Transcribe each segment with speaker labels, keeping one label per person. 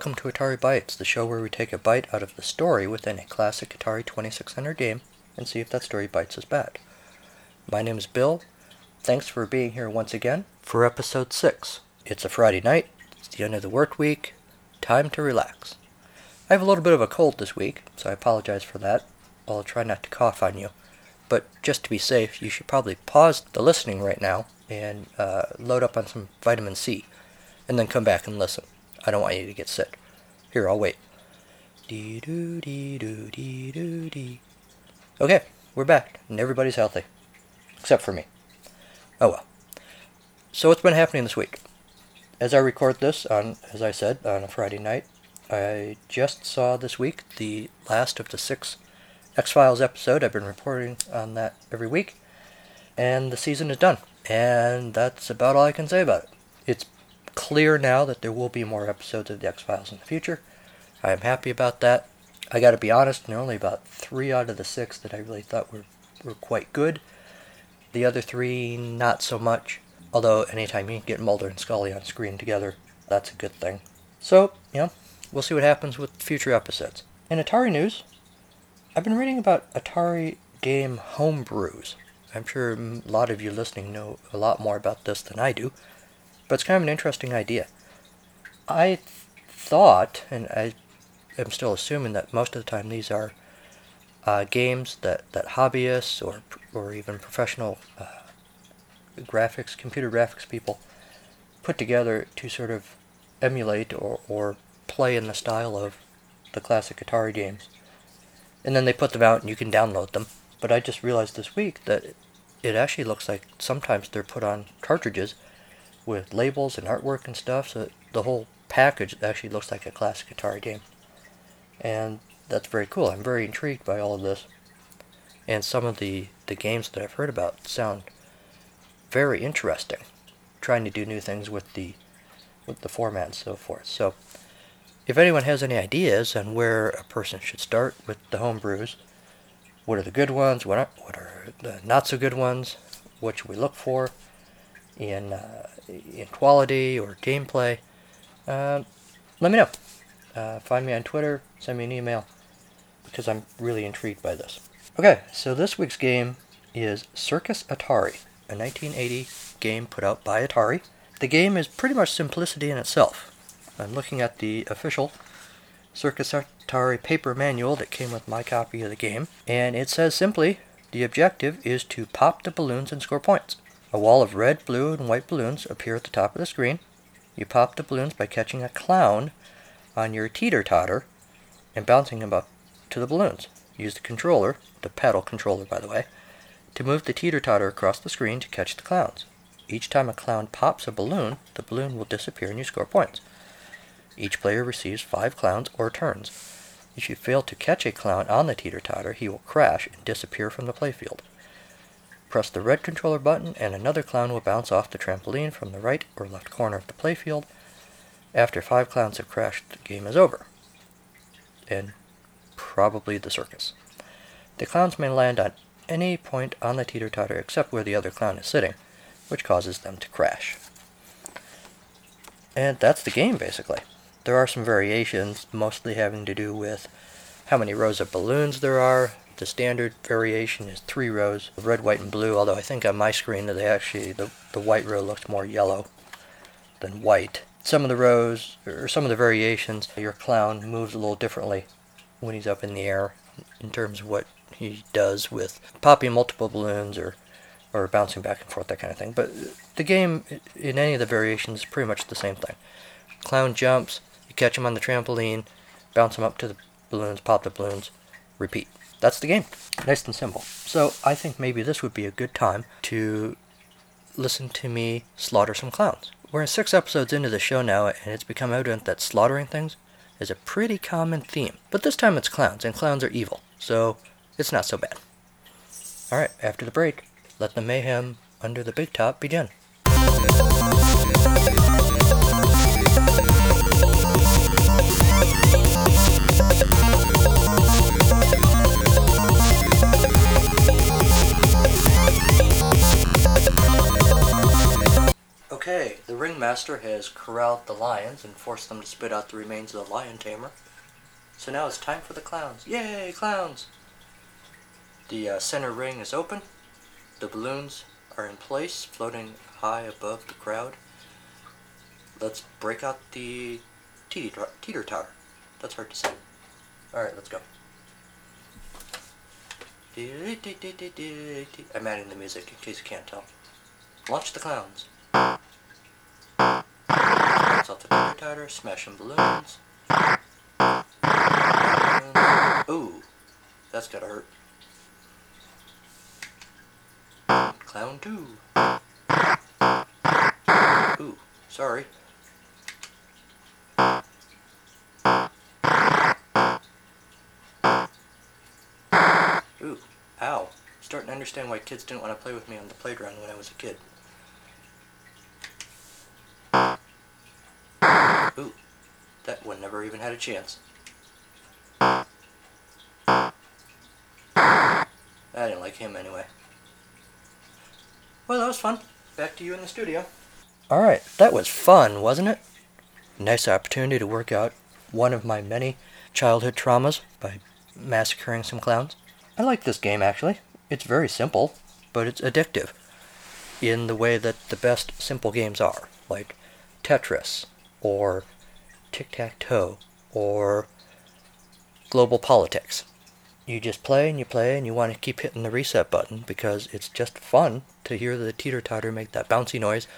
Speaker 1: welcome to Atari Bytes, the show where we take a bite out of the story within a classic Atari 2600 game and see if that story bites us back. My name is Bill. Thanks for being here once again for episode 6. It's a Friday night, it's the end of the work week, time to relax. I have a little bit of a cold this week, so I apologize for that. I'll try not to cough on you. But just to be safe, you should probably pause the listening right now and uh, load up on some vitamin C, and then come back and listen. I don't want you to get sick. Here, I'll wait. Dee doo dee doo dee doo dee. Okay, we're back, and everybody's healthy. Except for me. Oh well. So what's been happening this week? As I record this on, as I said, on a Friday night, I just saw this week the last of the six X Files episode. I've been reporting on that every week, and the season is done. And that's about all I can say about it. It's clear now that there will be more episodes of the X Files in the future. I am happy about that. I got to be honest, there are only about three out of the six that I really thought were, were quite good. The other three, not so much. Although, anytime you get Mulder and Scully on screen together, that's a good thing. So, you know, we'll see what happens with future episodes. In Atari news, I've been reading about Atari game homebrews. I'm sure a lot of you listening know a lot more about this than I do, but it's kind of an interesting idea. I thought, and I am still assuming that most of the time these are uh, games that, that hobbyists or or even professional uh, graphics, computer graphics people put together to sort of emulate or, or play in the style of the classic Atari games. And then they put them out and you can download them. But I just realized this week that it actually looks like sometimes they're put on cartridges with labels and artwork and stuff, so the whole package actually looks like a classic Atari game. And that's very cool. I'm very intrigued by all of this. And some of the, the games that I've heard about sound very interesting. Trying to do new things with the with the format and so forth. So if anyone has any ideas on where a person should start with the home brews, what are the good ones, what are, what are the not so good ones, what should we look for in, uh, in quality or gameplay, uh, let me know. Uh, find me on Twitter, send me an email, because I'm really intrigued by this. Okay, so this week's game is Circus Atari, a 1980 game put out by Atari. The game is pretty much simplicity in itself. I'm looking at the official Circus Atari paper manual that came with my copy of the game, and it says simply the objective is to pop the balloons and score points. A wall of red, blue, and white balloons appear at the top of the screen. You pop the balloons by catching a clown on your teeter totter and bouncing him up to the balloons. Use the controller, the paddle controller by the way, to move the teeter totter across the screen to catch the clowns. Each time a clown pops a balloon, the balloon will disappear and you score points. Each player receives five clowns or turns. If you fail to catch a clown on the teeter-totter, he will crash and disappear from the playfield. Press the red controller button and another clown will bounce off the trampoline from the right or left corner of the playfield. After five clowns have crashed, the game is over. And probably the circus. The clowns may land on any point on the teeter-totter except where the other clown is sitting, which causes them to crash. And that's the game, basically. There are some variations, mostly having to do with how many rows of balloons there are. The standard variation is three rows of red, white, and blue, although I think on my screen they actually the, the white row looks more yellow than white. Some of the rows, or some of the variations, your clown moves a little differently when he's up in the air in terms of what he does with popping multiple balloons or, or bouncing back and forth, that kind of thing. But the game, in any of the variations, is pretty much the same thing. Clown jumps, you catch him on the trampoline, bounce him up to the balloons, pop the balloons, repeat. That's the game. Nice and simple. So I think maybe this would be a good time to listen to me slaughter some clowns. We're six episodes into the show now, and it's become evident that slaughtering things is a pretty common theme. But this time it's clowns, and clowns are evil, so it's not so bad. Alright, after the break, let the mayhem under the big top begin. The ringmaster has corralled the lions and forced them to spit out the remains of the lion tamer. So now it's time for the clowns. Yay, clowns! The uh, center ring is open. The balloons are in place, floating high above the crowd. Let's break out the teeter totter. That's hard to say. Alright, let's go. I'm adding the music in case you can't tell. Launch the clowns. The smashing balloons. Ooh, that's gotta hurt. Clown 2. Ooh, sorry. Ooh, ow. Starting to understand why kids didn't want to play with me on the playground when I was a kid. Ooh, that one never even had a chance. I didn't like him anyway. Well, that was fun. Back to you in the studio. Alright, that was fun, wasn't it? Nice opportunity to work out one of my many childhood traumas by massacring some clowns. I like this game actually. It's very simple, but it's addictive in the way that the best simple games are, like Tetris or Tic Tac Toe or Global Politics. You just play and you play and you want to keep hitting the reset button because it's just fun to hear the teeter totter make that bouncy noise.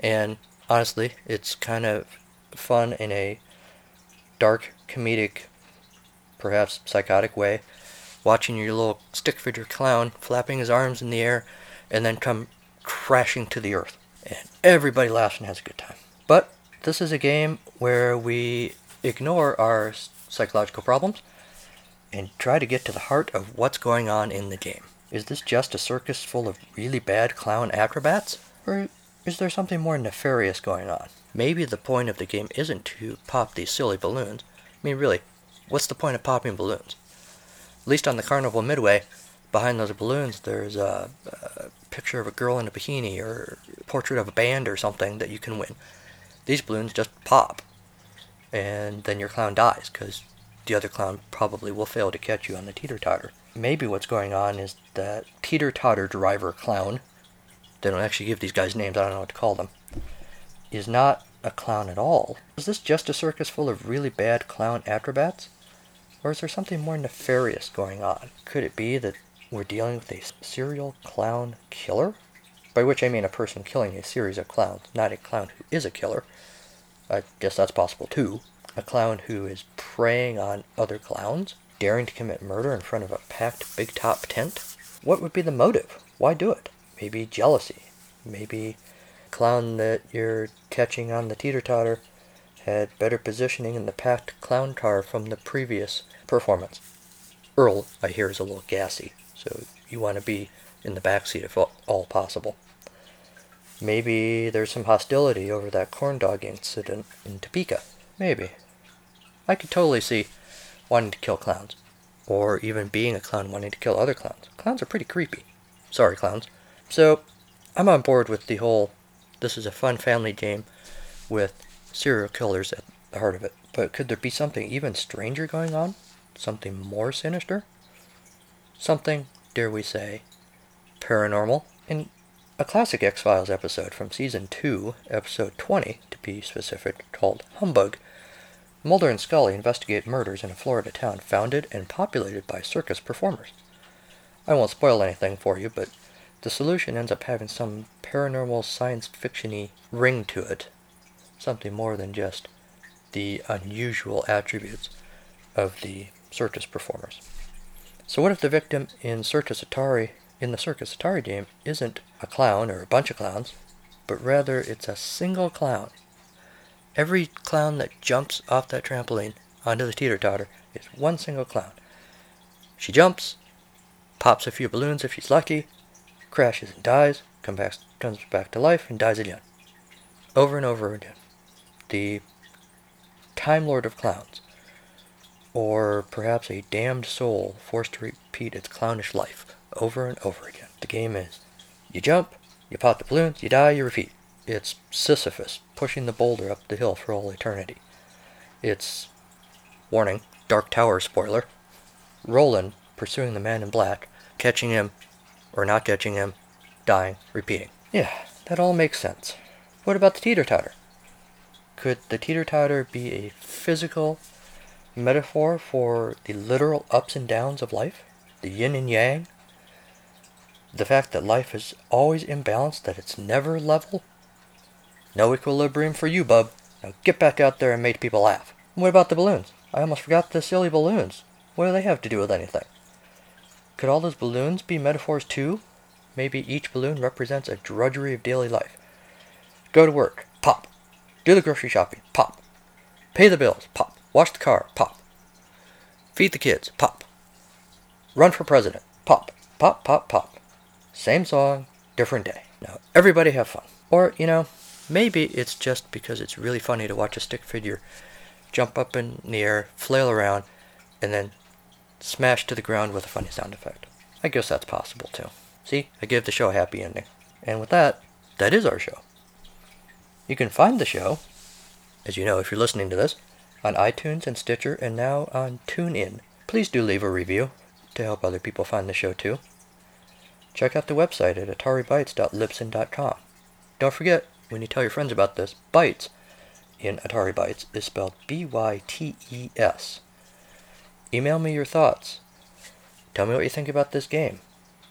Speaker 1: And honestly, it's kind of fun in a dark, comedic, perhaps psychotic way watching your little stick figure clown flapping his arms in the air and then come crashing to the earth. And everybody laughs and has a good time. But this is a game where we ignore our psychological problems and try to get to the heart of what's going on in the game. Is this just a circus full of really bad clown acrobats? Or is there something more nefarious going on? Maybe the point of the game isn't to pop these silly balloons. I mean, really, what's the point of popping balloons? At least on the Carnival Midway, behind those balloons, there's a, a picture of a girl in a bikini or a portrait of a band or something that you can win. These balloons just pop, and then your clown dies because the other clown probably will fail to catch you on the teeter totter. Maybe what's going on is that teeter totter driver clown, they don't actually give these guys names, I don't know what to call them, is not a clown at all. Is this just a circus full of really bad clown acrobats? Or is there something more nefarious going on? Could it be that we're dealing with a serial clown killer? By which I mean a person killing a series of clowns, not a clown who is a killer. I guess that's possible too. A clown who is preying on other clowns, daring to commit murder in front of a packed big top tent? What would be the motive? Why do it? Maybe jealousy. Maybe clown that you're catching on the teeter totter had better positioning in the packed clown car from the previous performance. Earl, I hear, is a little gassy, so you want to be in the back seat if all possible. Maybe there's some hostility over that corn dog incident in Topeka. Maybe. I could totally see wanting to kill clowns. Or even being a clown wanting to kill other clowns. Clowns are pretty creepy. Sorry, clowns. So, I'm on board with the whole this is a fun family game with serial killers at the heart of it. But could there be something even stranger going on? Something more sinister? Something, dare we say, paranormal? In a classic X Files episode from season 2, episode 20 to be specific, called Humbug, Mulder and Scully investigate murders in a Florida town founded and populated by circus performers. I won't spoil anything for you, but the solution ends up having some paranormal science fictiony ring to it, something more than just the unusual attributes of the circus performers. So what if the victim in Circus Atari in the Circus Atari game isn't a clown or a bunch of clowns, but rather it's a single clown. Every clown that jumps off that trampoline onto the teeter totter is one single clown. She jumps, pops a few balloons if she's lucky, crashes and dies, comes back, comes back to life, and dies again. Over and over again. The Time Lord of Clowns or perhaps a damned soul forced to repeat its clownish life over and over again. The game is you jump, you pop the balloons, you die, you repeat. It's Sisyphus pushing the boulder up the hill for all eternity. It's, warning, Dark Tower spoiler, Roland pursuing the man in black, catching him, or not catching him, dying, repeating. Yeah, that all makes sense. What about the teeter totter? Could the teeter totter be a physical metaphor for the literal ups and downs of life? The yin and yang? The fact that life is always imbalanced, that it's never level? No equilibrium for you, bub. Now get back out there and make people laugh. What about the balloons? I almost forgot the silly balloons. What do they have to do with anything? Could all those balloons be metaphors too? Maybe each balloon represents a drudgery of daily life. Go to work, pop. Do the grocery shopping, pop. Pay the bills, pop. Wash the car, pop. Feed the kids, pop. Run for president, pop. Pop, pop, pop. Same song, different day. Now everybody have fun. Or, you know, maybe it's just because it's really funny to watch a stick figure jump up in the air, flail around, and then smash to the ground with a funny sound effect. I guess that's possible too. See, I give the show a happy ending. And with that, that is our show. You can find the show, as you know if you're listening to this, on iTunes and Stitcher and now on TuneIn. Please do leave a review to help other people find the show too. Check out the website at ataribytes.libsyn.com. Don't forget, when you tell your friends about this, Bytes in Atari Bytes is spelled B Y T E S. Email me your thoughts. Tell me what you think about this game.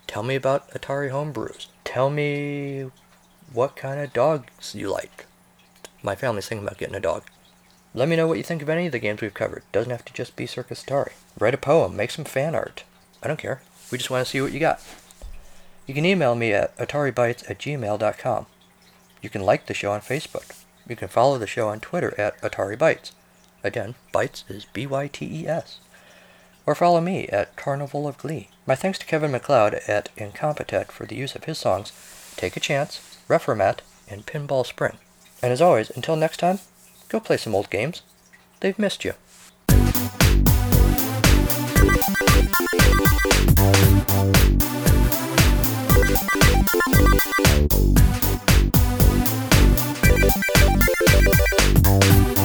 Speaker 1: Tell me about Atari homebrews. Tell me what kind of dogs you like. My family's thinking about getting a dog. Let me know what you think of any of the games we've covered. Doesn't have to just be Circus Atari. Write a poem, make some fan art. I don't care. We just want to see what you got. You can email me at ataribytes at gmail.com. You can like the show on Facebook. You can follow the show on Twitter at AtariBytes. Again, Bytes is B Y T E S. Or follow me at Carnival of Glee. My thanks to Kevin MacLeod at Incompetech for the use of his songs Take a Chance, Reformat, and Pinball Spring. And as always, until next time, go play some old games. They've missed you. Thank you. Thank